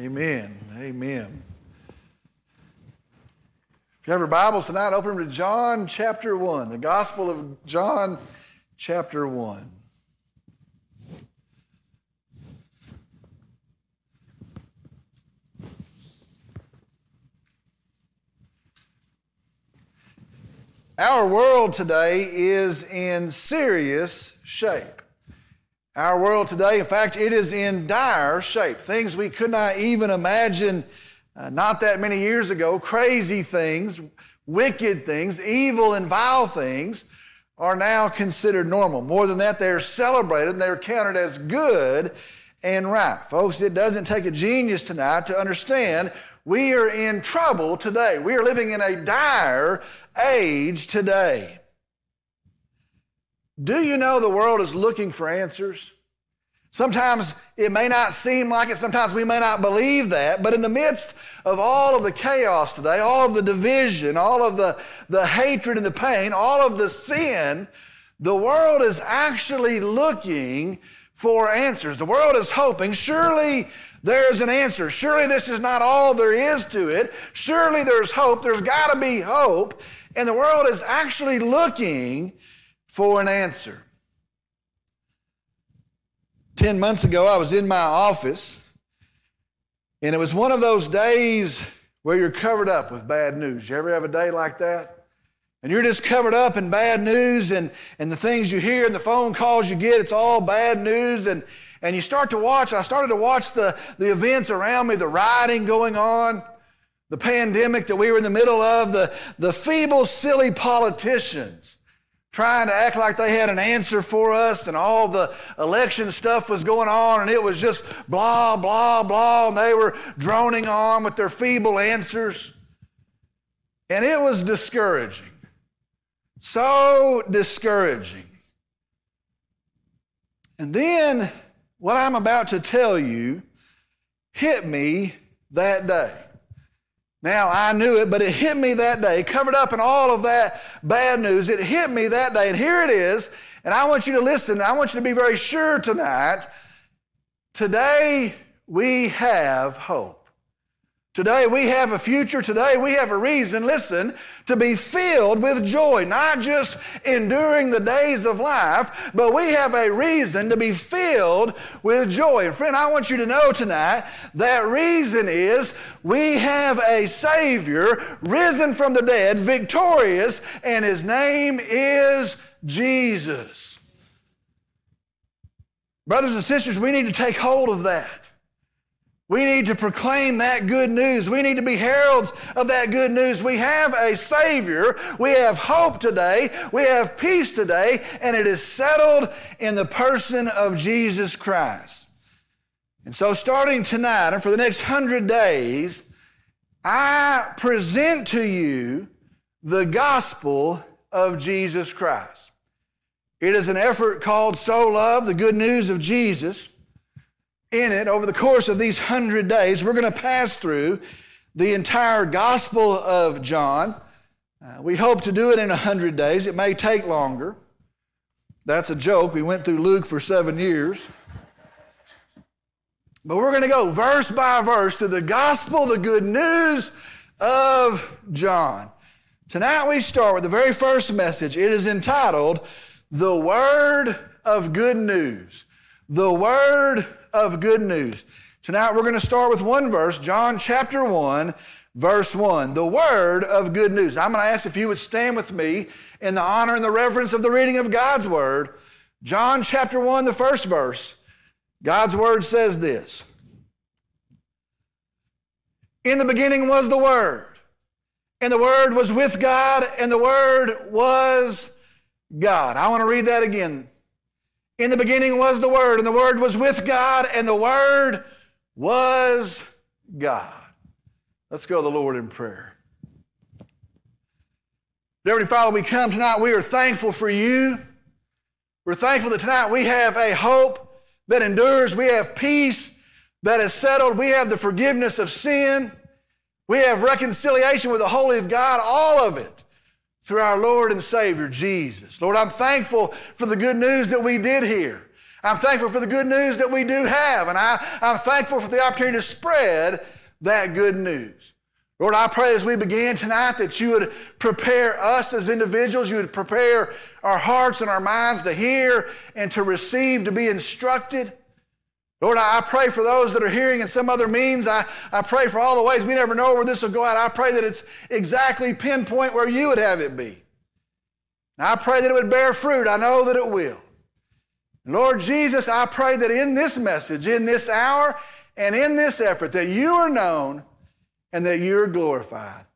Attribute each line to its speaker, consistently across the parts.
Speaker 1: Amen. Amen. If you have your Bibles tonight, open to John chapter 1, the Gospel of John chapter 1. Our world today is in serious shape. Our world today, in fact, it is in dire shape. Things we could not even imagine uh, not that many years ago, crazy things, wicked things, evil and vile things are now considered normal. More than that, they're celebrated and they're counted as good and right. Folks, it doesn't take a genius tonight to understand we are in trouble today. We are living in a dire age today. Do you know the world is looking for answers? Sometimes it may not seem like it, sometimes we may not believe that, but in the midst of all of the chaos today, all of the division, all of the, the hatred and the pain, all of the sin, the world is actually looking for answers. The world is hoping, surely there's an answer. Surely this is not all there is to it. Surely there's hope. There's got to be hope. And the world is actually looking for an answer. Ten months ago, I was in my office, and it was one of those days where you're covered up with bad news. You ever have a day like that? And you're just covered up in bad news, and, and the things you hear and the phone calls you get, it's all bad news. And, and you start to watch, I started to watch the, the events around me, the rioting going on, the pandemic that we were in the middle of, the, the feeble, silly politicians trying to act like they had an answer for us and all the election stuff was going on and it was just blah, blah, blah, and they were droning on with their feeble answers. And it was discouraging. So discouraging. And then what I'm about to tell you hit me that day. Now, I knew it, but it hit me that day, covered up in all of that bad news. It hit me that day, and here it is. And I want you to listen. I want you to be very sure tonight. Today, we have hope. Today we have a future. Today we have a reason, listen, to be filled with joy, not just enduring the days of life, but we have a reason to be filled with joy. And friend, I want you to know tonight that reason is we have a Savior risen from the dead, victorious, and His name is Jesus. Brothers and sisters, we need to take hold of that. We need to proclaim that good news. We need to be heralds of that good news. We have a Savior. We have hope today. We have peace today, and it is settled in the person of Jesus Christ. And so, starting tonight and for the next hundred days, I present to you the gospel of Jesus Christ. It is an effort called So Loved, the good news of Jesus in it over the course of these hundred days. We're going to pass through the entire Gospel of John. Uh, we hope to do it in a hundred days. It may take longer. That's a joke. We went through Luke for seven years. But we're going to go verse by verse to the gospel, the good news of John. Tonight we start with the very first message. It is entitled, The Word of Good News. The Word of good news. Tonight we're going to start with one verse, John chapter 1, verse 1. The word of good news. I'm going to ask if you would stand with me in the honor and the reverence of the reading of God's word. John chapter 1, the first verse. God's word says this In the beginning was the Word, and the Word was with God, and the Word was God. I want to read that again. In the beginning was the Word, and the Word was with God, and the Word was God. Let's go to the Lord in prayer. Dear Father, we come tonight, we are thankful for you. We're thankful that tonight we have a hope that endures. We have peace that is settled. We have the forgiveness of sin. We have reconciliation with the Holy of God, all of it through our Lord and Savior, Jesus. Lord, I'm thankful for the good news that we did hear. I'm thankful for the good news that we do have, and I, I'm thankful for the opportunity to spread that good news. Lord, I pray as we begin tonight that you would prepare us as individuals, you would prepare our hearts and our minds to hear and to receive, to be instructed. Lord, I pray for those that are hearing in some other means. I, I pray for all the ways we never know where this will go out. I pray that it's exactly pinpoint where you would have it be. And I pray that it would bear fruit. I know that it will. Lord Jesus, I pray that in this message, in this hour, and in this effort, that you are known and that you're glorified.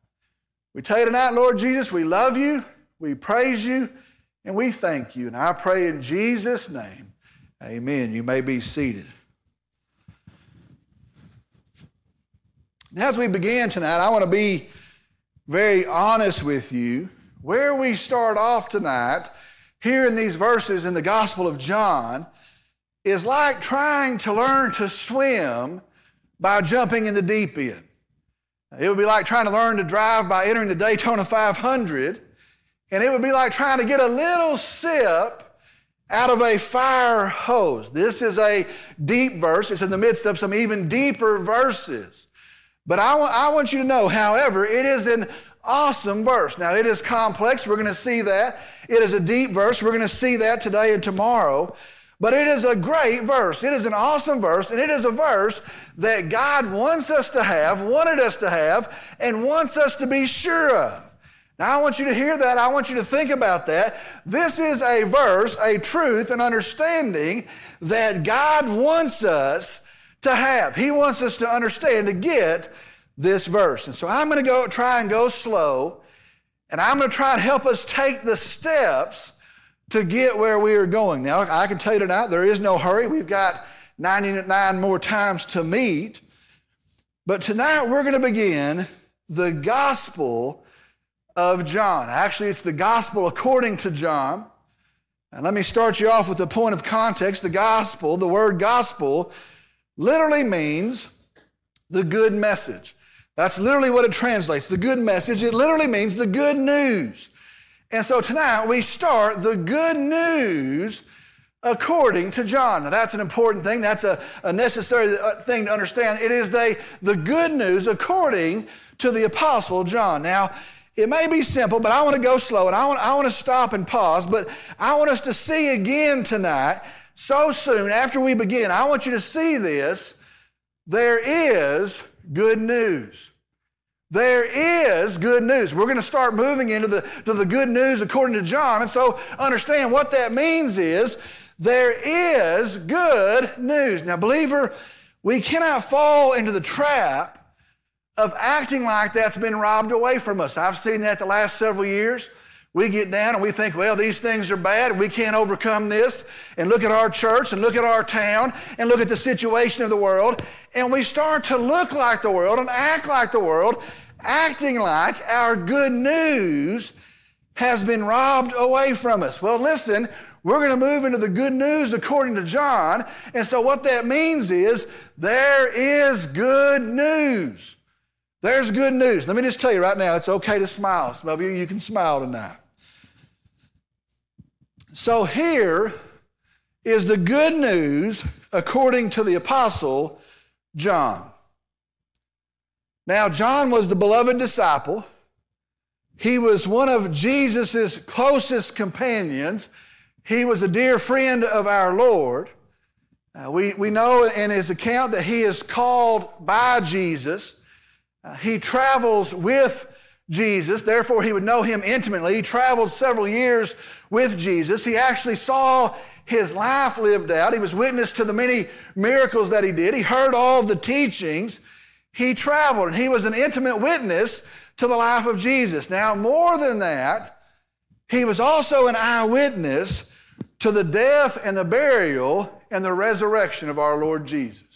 Speaker 1: We tell you tonight, Lord Jesus, we love you, we praise you, and we thank you. And I pray in Jesus' name, amen. You may be seated. As we begin tonight, I want to be very honest with you. Where we start off tonight, here in these verses in the Gospel of John, is like trying to learn to swim by jumping in the deep end. It would be like trying to learn to drive by entering the Daytona 500, and it would be like trying to get a little sip out of a fire hose. This is a deep verse. It's in the midst of some even deeper verses. But I, want, want you to know, however, it is an awesome verse. Now, it is complex. We're going to see that. It is a deep verse. We're going to see that today and tomorrow. But it is a great verse. It is an awesome verse, and it is a verse that God wants us to have, wanted us to have, and wants us to be sure of. Now, I want you to hear that. I want you to think about that. This is a verse, a truth, an understanding that God wants us to have. He wants us to understand, to get this verse. And so I'm going to go try and go slow, and I'm going to try and help us take the steps to get where we are going. Now, I can tell you tonight, there is no hurry. We've got 99 more times to meet. But tonight, we're going to begin the Gospel of John. Actually, it's the Gospel according to John. And let me start you off with the point of context. The Gospel, the word Gospel, literally means the good message. That's literally what it translates the good message. It literally means the good news. And so tonight we start the good news according to John. Now that's an important thing. That's a, a necessary uh, thing to understand. It is the, the good news according to the Apostle John. Now, it may be simple, but I want to go slow and I want, I want to stop and pause. But I want us to see again tonight, so soon after we begin, I want you to see this. There is good news. There is good news. We're going to start moving into the, to the good news according to John. And so understand what that means is there is good news. Now, believer, we cannot fall into the trap of acting like that's been robbed away from us. I've seen that the last several years. We get down and we think, well, these things are bad. We can't overcome this. And look at our church and look at our town and look at the situation of the world. And we start to look like the world and act like the world, acting like our good news has been robbed away from us. Well, listen, we're going to move into the good news according to John. And so what that means is there is good news. There's good news. Let me just tell you right now, it's okay to smile. Some of you, you can smile tonight. So here is the good news according to the apostle John. Now, John was the beloved disciple. He was one of Jesus' closest companions. He was a dear friend of our Lord. Uh, we, we know in his account that he is called by Jesus. Uh, he travels with Jesus, therefore, he would know him intimately. He traveled several years with Jesus. He actually saw his life lived out. He was witness to the many miracles that he did. He heard all the teachings. He traveled and he was an intimate witness to the life of Jesus. Now, more than that, he was also an eyewitness to the death and the burial and the resurrection of our Lord Jesus.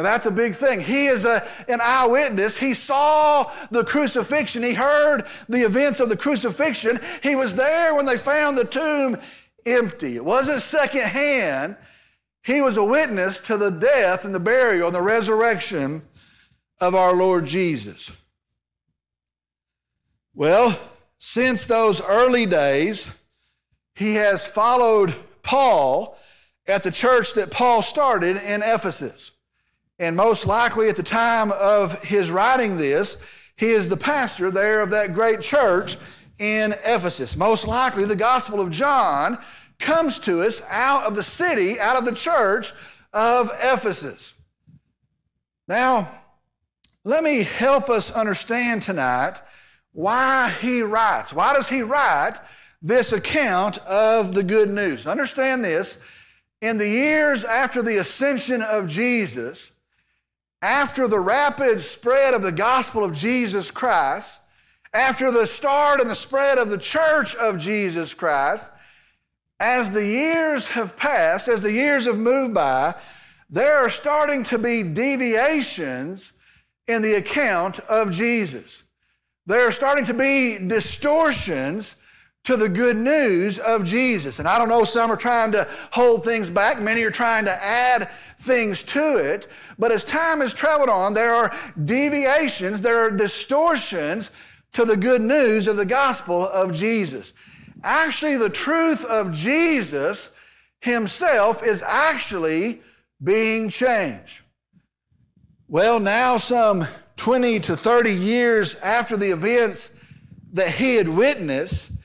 Speaker 1: Now that's a big thing. He is a, an eyewitness. He saw the crucifixion. He heard the events of the crucifixion. He was there when they found the tomb empty. It wasn't secondhand. He was a witness to the death and the burial and the resurrection of our Lord Jesus. Well, since those early days, he has followed Paul at the church that Paul started in Ephesus. And most likely at the time of his writing this, he is the pastor there of that great church in Ephesus. Most likely the Gospel of John comes to us out of the city, out of the church of Ephesus. Now, let me help us understand tonight why he writes. Why does he write this account of the good news? Understand this. In the years after the ascension of Jesus, after the rapid spread of the gospel of Jesus Christ, after the start and the spread of the church of Jesus Christ, as the years have passed, as the years have moved by, there are starting to be deviations in the account of Jesus. There are starting to be distortions to the good news of Jesus. And I don't know, some are trying to hold things back, many are trying to add things to it. But as time has traveled on, there are deviations, there are distortions to the good news of the gospel of Jesus. Actually, the truth of Jesus himself is actually being changed. Well, now, some 20 to 30 years after the events that he had witnessed,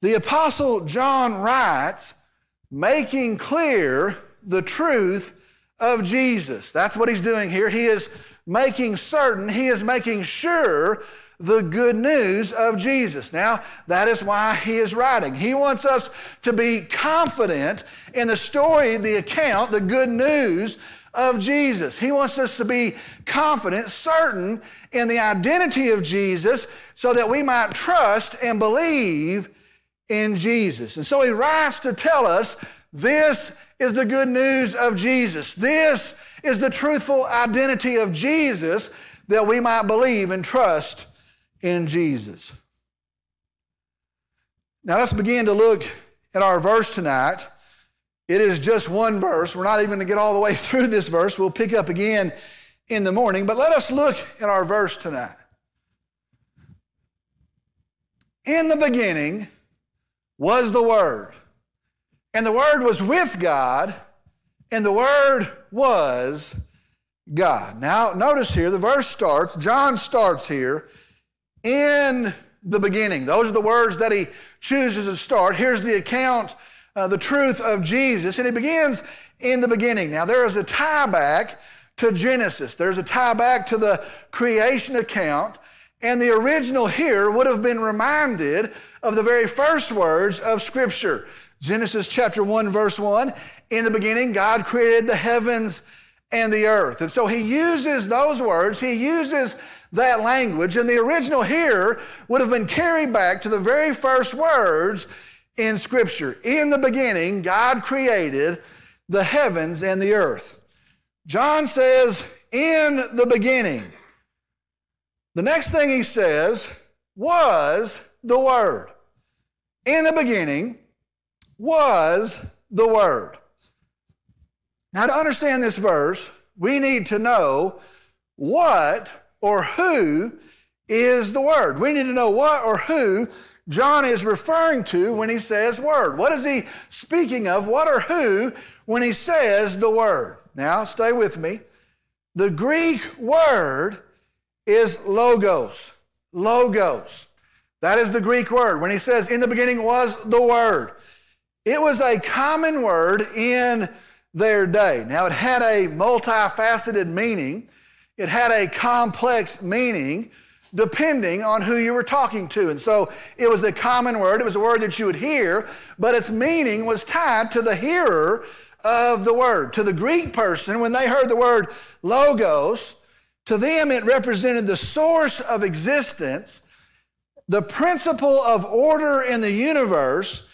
Speaker 1: the Apostle John writes, making clear the truth of Jesus. That's what he's doing here. He is making certain, he is making sure the good news of Jesus. Now, that is why he is writing. He wants us to be confident in the story, the account, the good news of Jesus. He wants us to be confident, certain in the identity of Jesus so that we might trust and believe in Jesus. And so he writes to tell us this is the good news of Jesus. This is the truthful identity of Jesus that we might believe and trust in Jesus. Now let's begin to look at our verse tonight. It is just one verse. We're not even going to get all the way through this verse. We'll pick up again in the morning, but let us look at our verse tonight. In the beginning was the Word, and the Word was with God, and the Word was God. Now, notice here, the verse starts, John starts here in the beginning. Those are the words that he chooses to start. Here's the account, uh, the truth of Jesus, and he begins in the beginning. Now, there is a tie back to Genesis, there's a tie back to the creation account, and the original here would have been reminded of the very first words of Scripture. Genesis chapter 1, verse 1 In the beginning, God created the heavens and the earth. And so he uses those words, he uses that language. And the original here would have been carried back to the very first words in Scripture. In the beginning, God created the heavens and the earth. John says, in the beginning. The next thing he says was the Word. In the beginning was the Word. Now, to understand this verse, we need to know what or who is the Word. We need to know what or who John is referring to when he says Word. What is he speaking of? What or who when he says the Word? Now, stay with me. The Greek word is logos. Logos. That is the Greek word. When he says, in the beginning was the Word, it was a common word in their day. Now, it had a multifaceted meaning. It had a complex meaning depending on who you were talking to. And so it was a common word, it was a word that you would hear, but its meaning was tied to the hearer of the word. To the Greek person, when they heard the word logos, to them it represented the source of existence, the principle of order in the universe,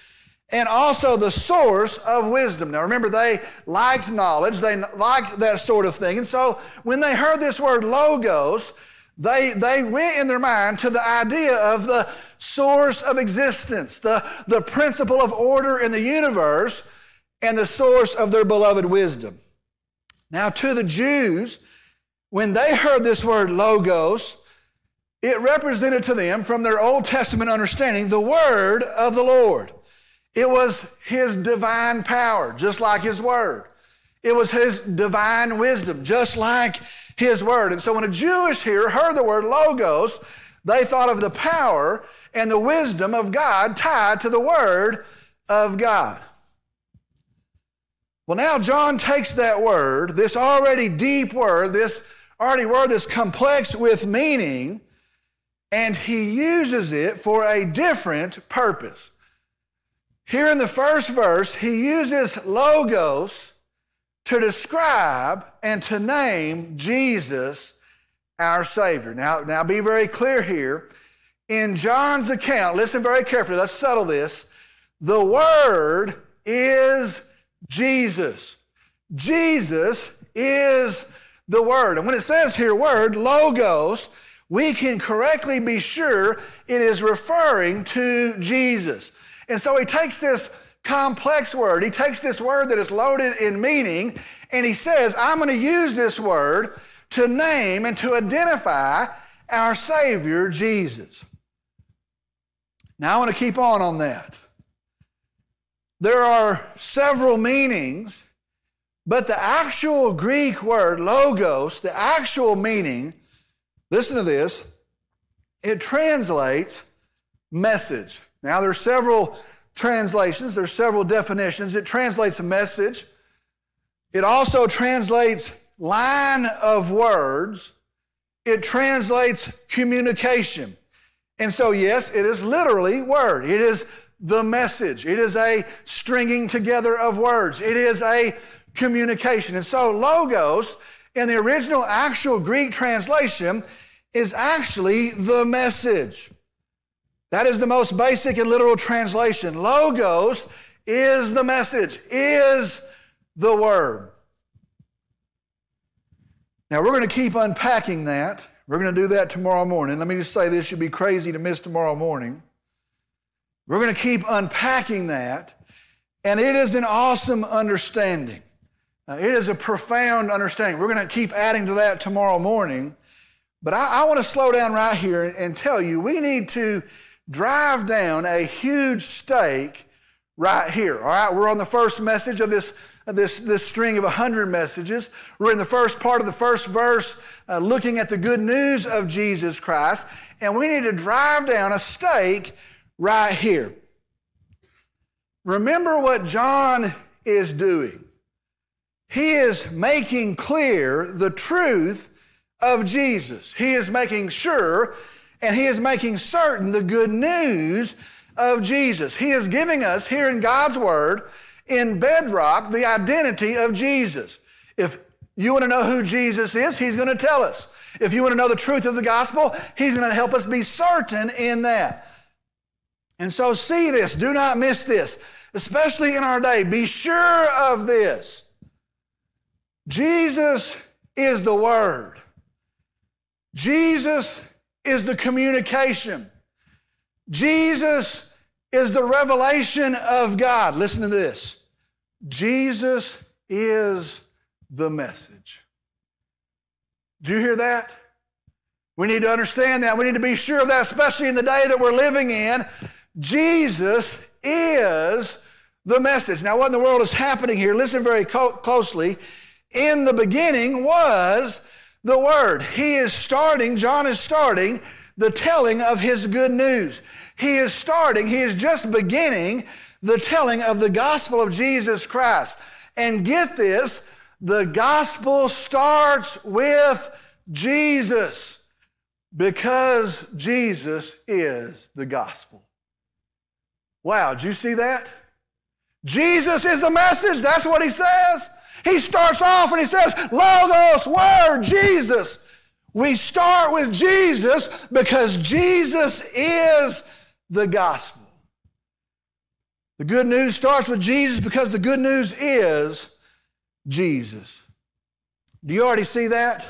Speaker 1: and also the source of wisdom. Now remember, they liked knowledge, they liked that sort of thing. And so when they heard this word logos, they, they went in their mind to the idea of the source of existence, the, the principle of order in the universe, and the source of their beloved wisdom. Now, to the Jews, when they heard this word logos, it represented to them, from their Old Testament understanding, the word of the Lord. It was his divine power, just like his word. It was his divine wisdom, just like his word. And so when a Jewish hearer heard the word logos, they thought of the power and the wisdom of God tied to the word of God. Well, now John takes that word, this already deep word, this already word that's complex with meaning, and he uses it for a different purpose. Here in the first verse, he uses logos to describe and to name Jesus our Savior. Now, now be very clear here. In John's account, listen very carefully, let's settle this. The Word is Jesus. Jesus is the Word. And when it says here, Word, Logos, we can correctly be sure it is referring to Jesus. And so he takes this complex word, he takes this word that is loaded in meaning, and he says, I'm going to use this word to name and to identify our Savior, Jesus. Now I want to keep on on that. There are several meanings, but the actual Greek word, logos, the actual meaning, listen to this, it translates message. Now, there's several translations, there's several definitions. It translates a message. It also translates line of words. It translates communication. And so, yes, it is literally word. It is the message. It is a stringing together of words. It is a communication. And so, logos in the original actual Greek translation is actually the message. That is the most basic and literal translation. Logos is the message, is the word. Now, we're going to keep unpacking that. We're going to do that tomorrow morning. Let me just say this you'd be crazy to miss tomorrow morning. We're going to keep unpacking that, and it is an awesome understanding. It is a profound understanding. We're going to keep adding to that tomorrow morning. But I, I want to slow down right here and tell you we need to drive down a huge stake right here. All right, we're on the first message of this, this, this string of 100 messages. We're in the first part of the first verse, uh, looking at the good news of Jesus Christ, and we need to drive down a stake right here. Remember what John is doing. He is making clear the truth of Jesus. He is making sure and he is making certain the good news of Jesus. He is giving us here in God's Word, in bedrock, the identity of Jesus. If you want to know who Jesus is, He's going to tell us. If you want to know the truth of the gospel, He's going to help us be certain in that. And so, see this, do not miss this, especially in our day. Be sure of this. Jesus is the Word. Jesus is the communication. Jesus is the revelation of God. Listen to this Jesus is the message. Do you hear that? We need to understand that. We need to be sure of that, especially in the day that we're living in. Jesus is the message. Now, what in the world is happening here? Listen very co- closely. In the beginning was the Word. He is starting, John is starting the telling of his good news. He is starting, he is just beginning the telling of the gospel of Jesus Christ. And get this, the gospel starts with Jesus because Jesus is the gospel. Wow, did you see that? Jesus is the message. That's what he says. He starts off and he says, Logos, Word, Jesus. We start with Jesus because Jesus is the gospel. The good news starts with Jesus because the good news is Jesus. Do you already see that?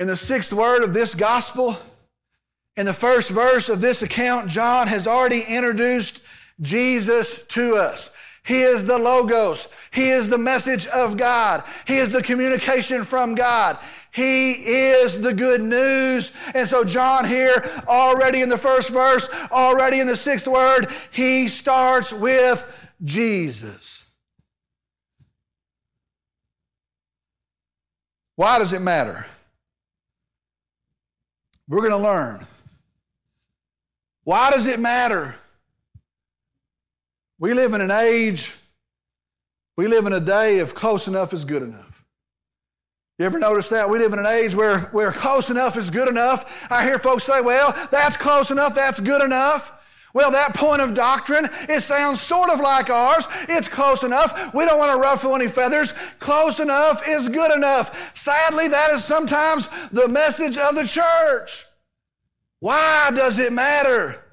Speaker 1: In the sixth word of this gospel, in the first verse of this account, John has already introduced Jesus to us. He is the Logos. He is the message of God. He is the communication from God. He is the good news. And so, John here, already in the first verse, already in the sixth word, he starts with Jesus. Why does it matter? We're going to learn. Why does it matter? We live in an age, we live in a day of close enough is good enough. You ever notice that? We live in an age where, where close enough is good enough. I hear folks say, well, that's close enough, that's good enough. Well, that point of doctrine, it sounds sort of like ours. It's close enough. We don't want to ruffle any feathers. Close enough is good enough. Sadly, that is sometimes the message of the church. Why does it matter?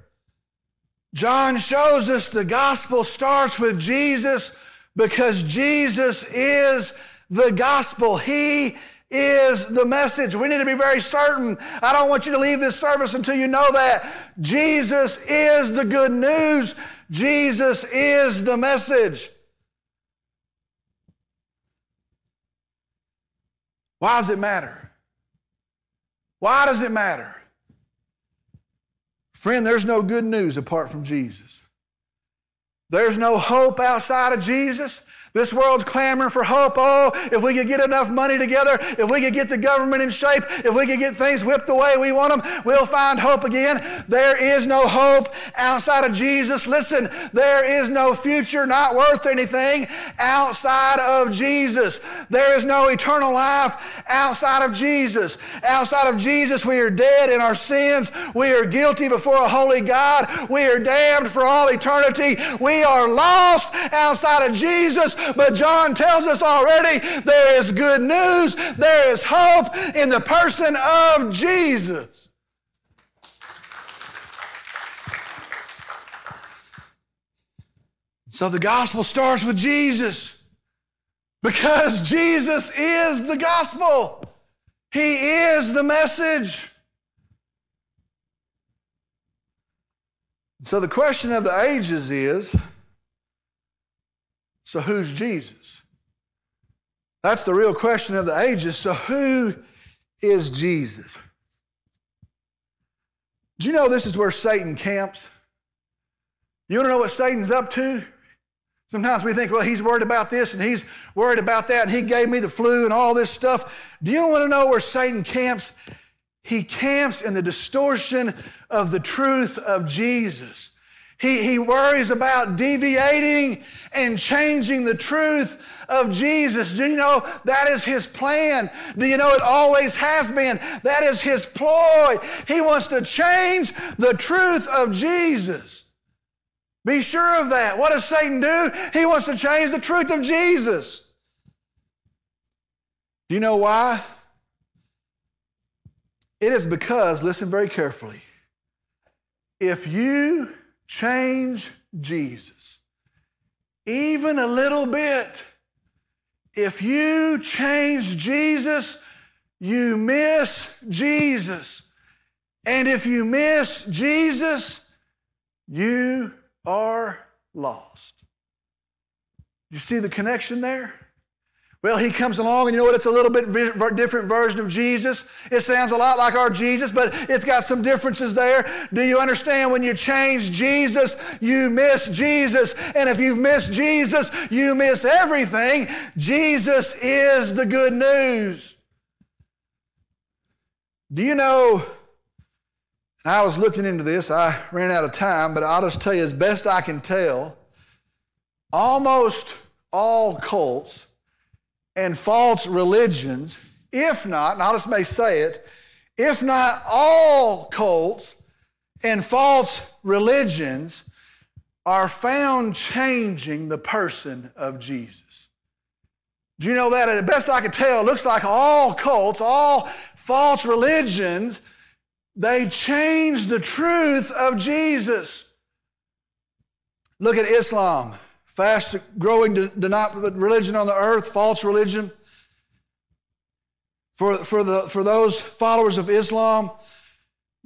Speaker 1: John shows us the gospel starts with Jesus because Jesus is the gospel. He is the message. We need to be very certain. I don't want you to leave this service until you know that. Jesus is the good news. Jesus is the message. Why does it matter? Why does it matter? Friend, there's no good news apart from Jesus. There's no hope outside of Jesus. This world's clamoring for hope. Oh, if we could get enough money together, if we could get the government in shape, if we could get things whipped the way we want them, we'll find hope again. There is no hope outside of Jesus. Listen, there is no future not worth anything outside of Jesus. There is no eternal life outside of Jesus. Outside of Jesus, we are dead in our sins. We are guilty before a holy God. We are damned for all eternity. We are lost outside of Jesus. But John tells us already there is good news, there is hope in the person of Jesus. So the gospel starts with Jesus because Jesus is the gospel. He is the message. So the question of the ages is so, who's Jesus? That's the real question of the ages. So, who is Jesus? Do you know this is where Satan camps? You want to know what Satan's up to? Sometimes we think, well, he's worried about this and he's worried about that, and he gave me the flu and all this stuff. Do you want to know where Satan camps? He camps in the distortion of the truth of Jesus. He, he worries about deviating and changing the truth of Jesus. Do you know that is his plan? Do you know it always has been? That is his ploy. He wants to change the truth of Jesus. Be sure of that. What does Satan do? He wants to change the truth of Jesus. Do you know why? It is because, listen very carefully, if you change Jesus even a little bit, if you change Jesus, you miss Jesus. And if you miss Jesus, you are lost. You see the connection there? Well, he comes along, and you know what? It's a little bit different version of Jesus. It sounds a lot like our Jesus, but it's got some differences there. Do you understand? When you change Jesus, you miss Jesus. And if you've missed Jesus, you miss everything. Jesus is the good news. Do you know? I was looking into this. I ran out of time, but I'll just tell you as best I can tell. Almost all cults and false religions, if not, and I'll just may say it, if not all cults and false religions are found changing the person of Jesus. Do you know that? At the best I can tell, it looks like all cults, all false religions, they change the truth of Jesus. Look at Islam fast growing religion on the earth, false religion. For, for, the, for those followers of Islam,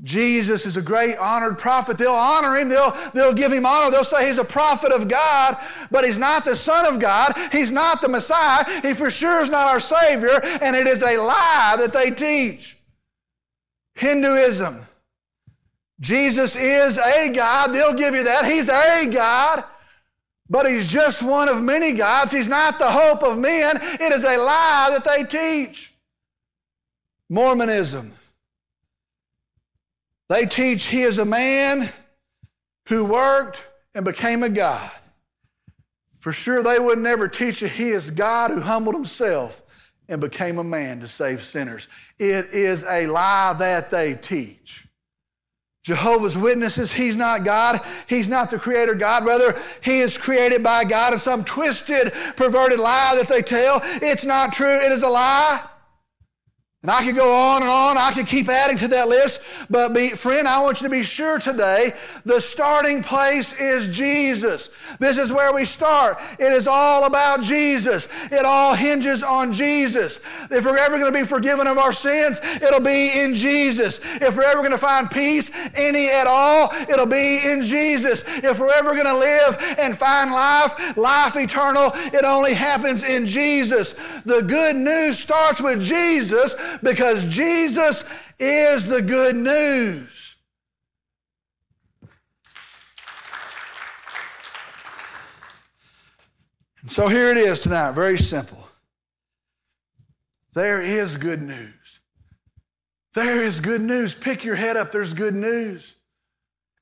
Speaker 1: Jesus is a great honored prophet. They'll honor him. They'll, they'll give him honor. They'll say he's a prophet of God, but he's not the Son of God. He's not the Messiah. He for sure is not our Savior, and it is a lie that they teach. Hinduism. Jesus is a God. They'll give you that. He's a God, but he's just one of many gods. He's not the hope of men. It is a lie that they teach. Mormonism. They teach he is a man who worked and became a God. For sure, they would never teach you he is God who humbled himself and became a man to save sinners. It is a lie that they teach. Jehovah's Witnesses, he's not God. He's not the creator God. Rather, he is created by God in some twisted, perverted lie that they tell. It's not true. It is a lie. And I could go on and on. I could keep adding to that list. But be, friend, I want you to be sure today the starting place is Jesus. This is where we start. It is all about Jesus. It all hinges on Jesus. If we're ever going to be forgiven of our sins, it'll be in Jesus. If we're ever going to find peace, any at all, it'll be in Jesus. If we're ever going to live and find life, life eternal, it only happens in Jesus. The good news starts with Jesus because Jesus is the good news. And so here it is tonight, very simple. There is good news. There is good news. Pick your head up, there's good news.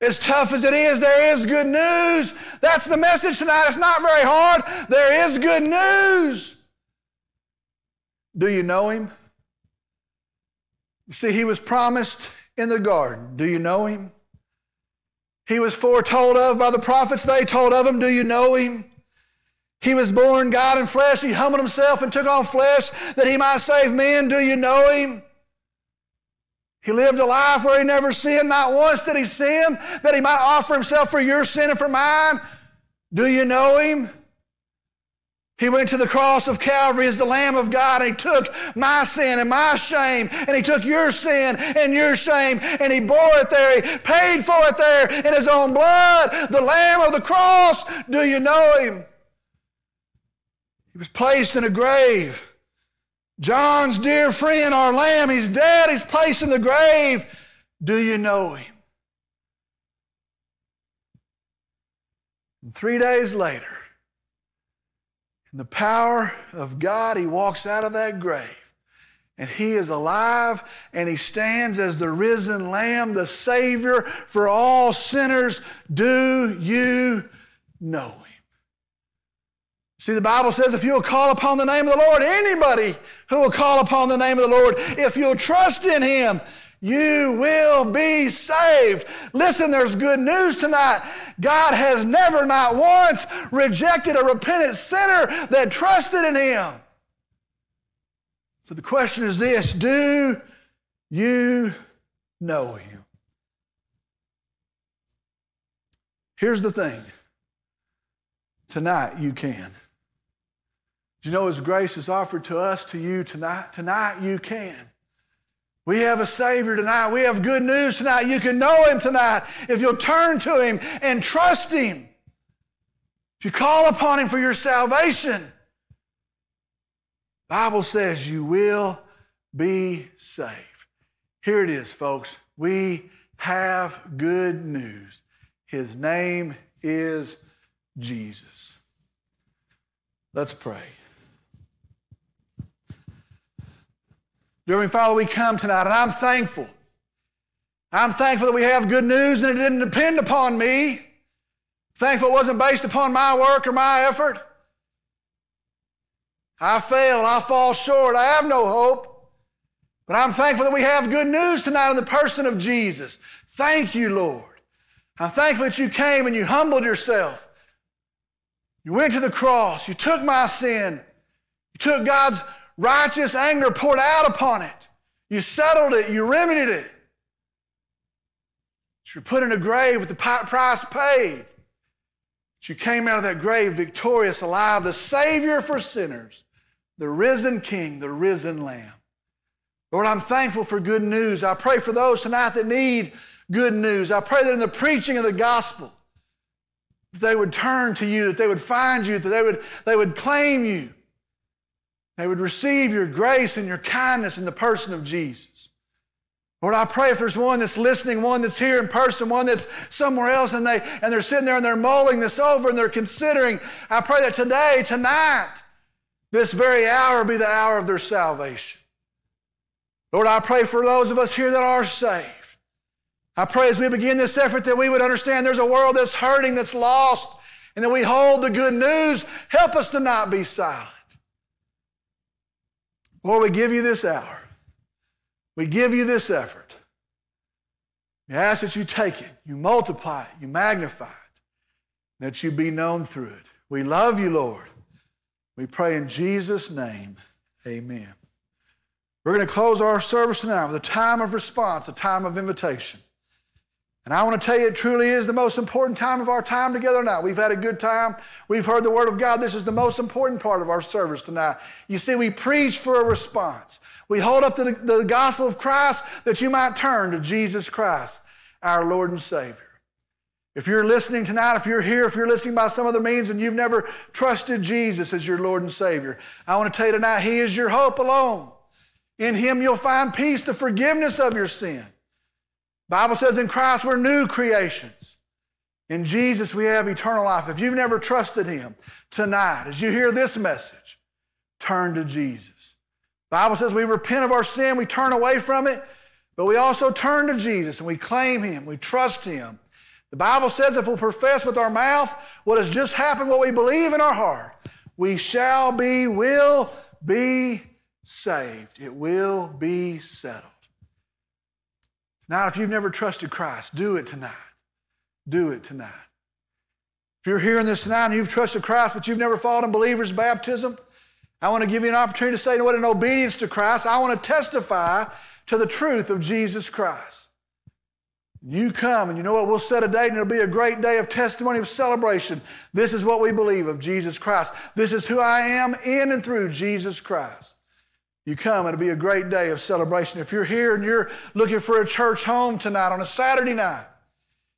Speaker 1: As tough as it is, there is good news. That's the message tonight. It's not very hard. There is good news. Do you know him? See, he was promised in the garden. Do you know him? He was foretold of by the prophets. They told of him. Do you know him? He was born God in flesh. He humbled himself and took on flesh that he might save men. Do you know him? He lived a life where he never sinned. Not once did he sin, that he might offer himself for your sin and for mine. Do you know him? He went to the cross of Calvary as the Lamb of God and He took my sin and my shame and He took your sin and your shame and He bore it there. He paid for it there in His own blood. The Lamb of the cross. Do you know Him? He was placed in a grave. John's dear friend, our Lamb, He's dead. He's placed in the grave. Do you know Him? And three days later, the power of God, he walks out of that grave. And he is alive and he stands as the risen Lamb, the Savior for all sinners. Do you know him? See, the Bible says if you'll call upon the name of the Lord, anybody who will call upon the name of the Lord, if you'll trust in him, you will be saved. Listen, there's good news tonight. God has never, not once, rejected a repentant sinner that trusted in Him. So the question is this Do you know Him? Here's the thing tonight you can. Do you know His grace is offered to us, to you tonight? Tonight you can. We have a Savior tonight. We have good news tonight. You can know Him tonight if you'll turn to Him and trust Him. If you call upon Him for your salvation, Bible says you will be saved. Here it is, folks. We have good news. His name is Jesus. Let's pray. Dear Father, we come tonight, and I'm thankful. I'm thankful that we have good news and it didn't depend upon me. Thankful it wasn't based upon my work or my effort. I fail, I fall short, I have no hope. But I'm thankful that we have good news tonight in the person of Jesus. Thank you, Lord. I'm thankful that you came and you humbled yourself. You went to the cross, you took my sin, you took God's righteous anger poured out upon it. You settled it, you remedied it. You're put in a grave with the price paid. But you came out of that grave victorious, alive, the Savior for sinners, the risen King, the risen Lamb. Lord, I'm thankful for good news. I pray for those tonight that need good news. I pray that in the preaching of the gospel, that they would turn to you, that they would find you, that they would, they would claim you. They would receive your grace and your kindness in the person of Jesus. Lord, I pray if there's one that's listening, one that's here in person, one that's somewhere else, and, they, and they're sitting there and they're mulling this over and they're considering, I pray that today, tonight, this very hour be the hour of their salvation. Lord, I pray for those of us here that are saved. I pray as we begin this effort that we would understand there's a world that's hurting, that's lost, and that we hold the good news. Help us to not be silent. Lord, we give you this hour. We give you this effort. We ask that you take it, you multiply it, you magnify it, that you be known through it. We love you, Lord. We pray in Jesus' name, amen. We're going to close our service tonight with a time of response, a time of invitation. And I want to tell you, it truly is the most important time of our time together now. We've had a good time. We've heard the Word of God. This is the most important part of our service tonight. You see, we preach for a response. We hold up the, the gospel of Christ that you might turn to Jesus Christ, our Lord and Savior. If you're listening tonight, if you're here, if you're listening by some other means and you've never trusted Jesus as your Lord and Savior, I want to tell you tonight, He is your hope alone. In Him you'll find peace, the forgiveness of your sin. Bible says in Christ we're new creations. In Jesus we have eternal life. If you've never trusted him tonight, as you hear this message, turn to Jesus. Bible says we repent of our sin, we turn away from it, but we also turn to Jesus and we claim him, we trust him. The Bible says if we'll profess with our mouth what has just happened, what we believe in our heart, we shall be, will be saved. It will be settled. Now, if you've never trusted Christ, do it tonight. Do it tonight. If you're hearing this tonight and you've trusted Christ, but you've never followed in believer's baptism, I want to give you an opportunity to say, what in obedience to Christ, I want to testify to the truth of Jesus Christ. You come, and you know what? We'll set a date, and it'll be a great day of testimony, of celebration. This is what we believe of Jesus Christ. This is who I am in and through Jesus Christ you come. It'll be a great day of celebration. If you're here and you're looking for a church home tonight on a Saturday night,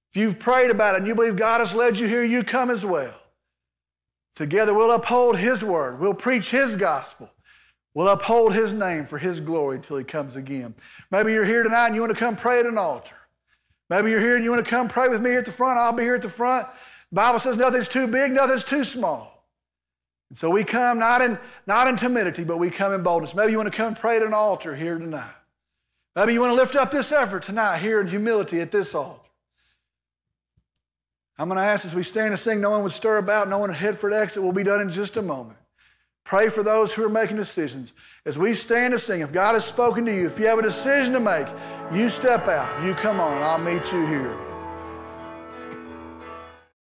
Speaker 1: if you've prayed about it and you believe God has led you here, you come as well. Together we'll uphold His word. We'll preach His gospel. We'll uphold His name for His glory until He comes again. Maybe you're here tonight and you want to come pray at an altar. Maybe you're here and you want to come pray with me at the front. I'll be here at the front. The Bible says nothing's too big, nothing's too small. And so we come not in, not in timidity, but we come in boldness. Maybe you want to come pray at an altar here tonight. Maybe you want to lift up this effort tonight here in humility at this altar. I'm going to ask as we stand and sing, no one would stir about, no one would head for the exit will be done in just a moment. Pray for those who are making decisions. As we stand and sing, if God has spoken to you, if you have a decision to make, you step out, you come on, I'll meet you here.